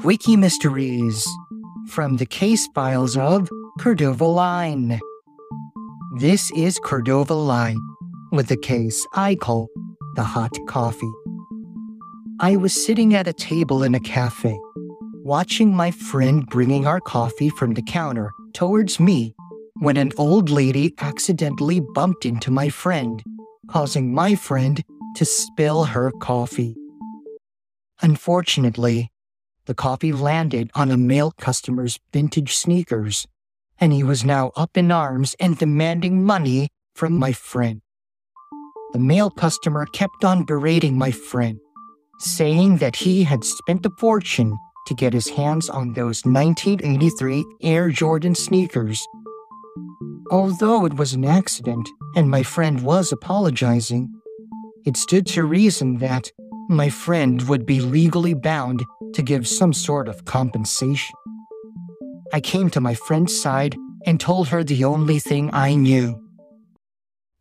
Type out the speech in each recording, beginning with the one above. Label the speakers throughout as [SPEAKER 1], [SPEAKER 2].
[SPEAKER 1] Quickie Mysteries from the case files of Cordova Line. This is Cordova Line with the case I call the hot coffee. I was sitting at a table in a cafe, watching my friend bringing our coffee from the counter towards me when an old lady accidentally bumped into my friend, causing my friend to spill her coffee. Unfortunately, the coffee landed on a male customer's vintage sneakers, and he was now up in arms and demanding money from my friend. The male customer kept on berating my friend, saying that he had spent a fortune to get his hands on those 1983 Air Jordan sneakers. Although it was an accident and my friend was apologizing, it stood to reason that my friend would be legally bound to give some sort of compensation. I came to my friend's side and told her the only thing I knew.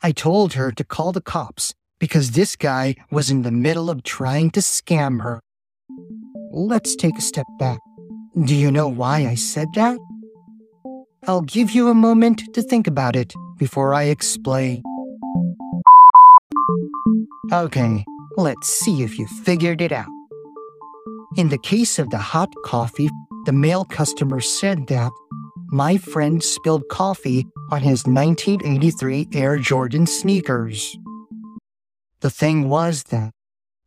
[SPEAKER 1] I told her to call the cops because this guy was in the middle of trying to scam her. Let's take a step back. Do you know why I said that? I'll give you a moment to think about it before I explain. Okay, let's see if you figured it out. In the case of the hot coffee, the male customer said that my friend spilled coffee on his 1983 Air Jordan sneakers. The thing was that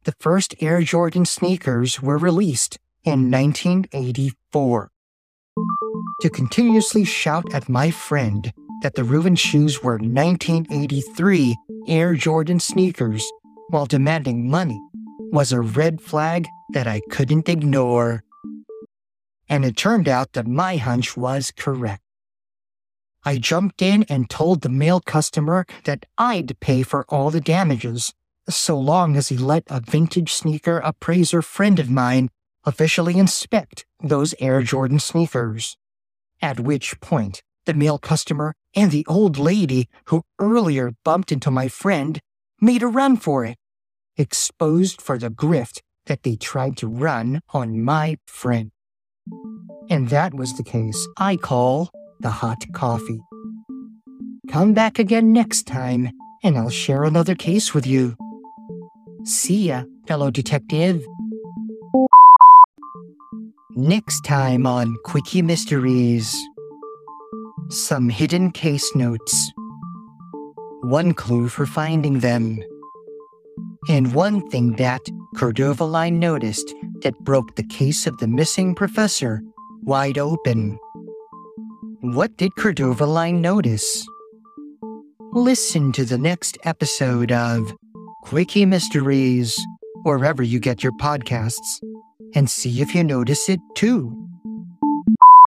[SPEAKER 1] the first Air Jordan sneakers were released in 1984. To continuously shout at my friend that the ruined shoes were 1983 Air Jordan sneakers while demanding money was a red flag that I couldn't ignore. And it turned out that my hunch was correct. I jumped in and told the male customer that I'd pay for all the damages so long as he let a vintage sneaker appraiser friend of mine officially inspect those Air Jordan sneakers. At which point, the male customer and the old lady who earlier bumped into my friend made a run for it, exposed for the grift that they tried to run on my friend. And that was the case I call the hot coffee. Come back again next time, and I'll share another case with you. See ya, fellow detective. Next time on Quickie Mysteries some hidden case notes. One clue for finding them. And one thing that Cordova Line noticed that broke the case of the missing professor wide open. What did Cordova Line notice? Listen to the next episode of Quickie Mysteries, wherever you get your podcasts, and see if you notice it too.